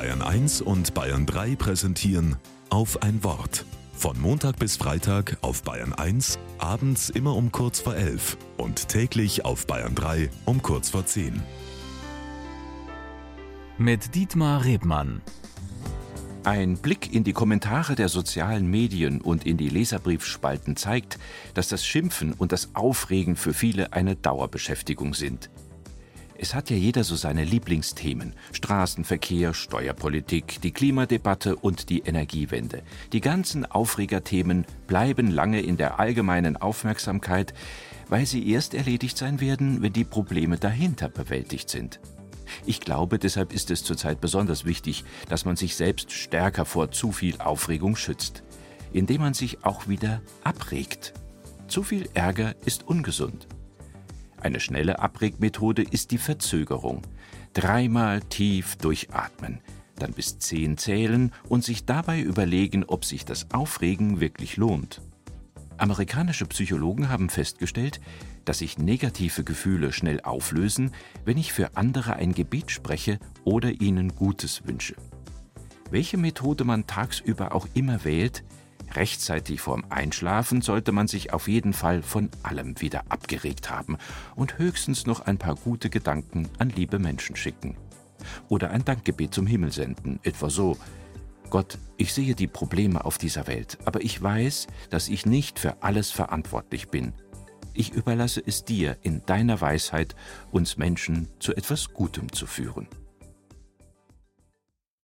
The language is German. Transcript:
Bayern 1 und Bayern 3 präsentieren auf ein Wort. Von Montag bis Freitag auf Bayern 1, abends immer um kurz vor 11 und täglich auf Bayern 3 um kurz vor 10. Mit Dietmar Rebmann. Ein Blick in die Kommentare der sozialen Medien und in die Leserbriefspalten zeigt, dass das Schimpfen und das Aufregen für viele eine Dauerbeschäftigung sind. Es hat ja jeder so seine Lieblingsthemen. Straßenverkehr, Steuerpolitik, die Klimadebatte und die Energiewende. Die ganzen Aufregerthemen bleiben lange in der allgemeinen Aufmerksamkeit, weil sie erst erledigt sein werden, wenn die Probleme dahinter bewältigt sind. Ich glaube, deshalb ist es zurzeit besonders wichtig, dass man sich selbst stärker vor zu viel Aufregung schützt, indem man sich auch wieder abregt. Zu viel Ärger ist ungesund. Eine schnelle Abregmethode ist die Verzögerung. Dreimal tief durchatmen, dann bis zehn zählen und sich dabei überlegen, ob sich das Aufregen wirklich lohnt. Amerikanische Psychologen haben festgestellt, dass sich negative Gefühle schnell auflösen, wenn ich für andere ein Gebet spreche oder ihnen Gutes wünsche. Welche Methode man tagsüber auch immer wählt, rechtzeitig vorm Einschlafen sollte man sich auf jeden Fall von allem wieder abgeregt haben und höchstens noch ein paar gute Gedanken an liebe Menschen schicken. Oder ein Dankgebet zum Himmel senden, etwa so Gott, ich sehe die Probleme auf dieser Welt, aber ich weiß, dass ich nicht für alles verantwortlich bin. Ich überlasse es dir in deiner Weisheit, uns Menschen zu etwas Gutem zu führen.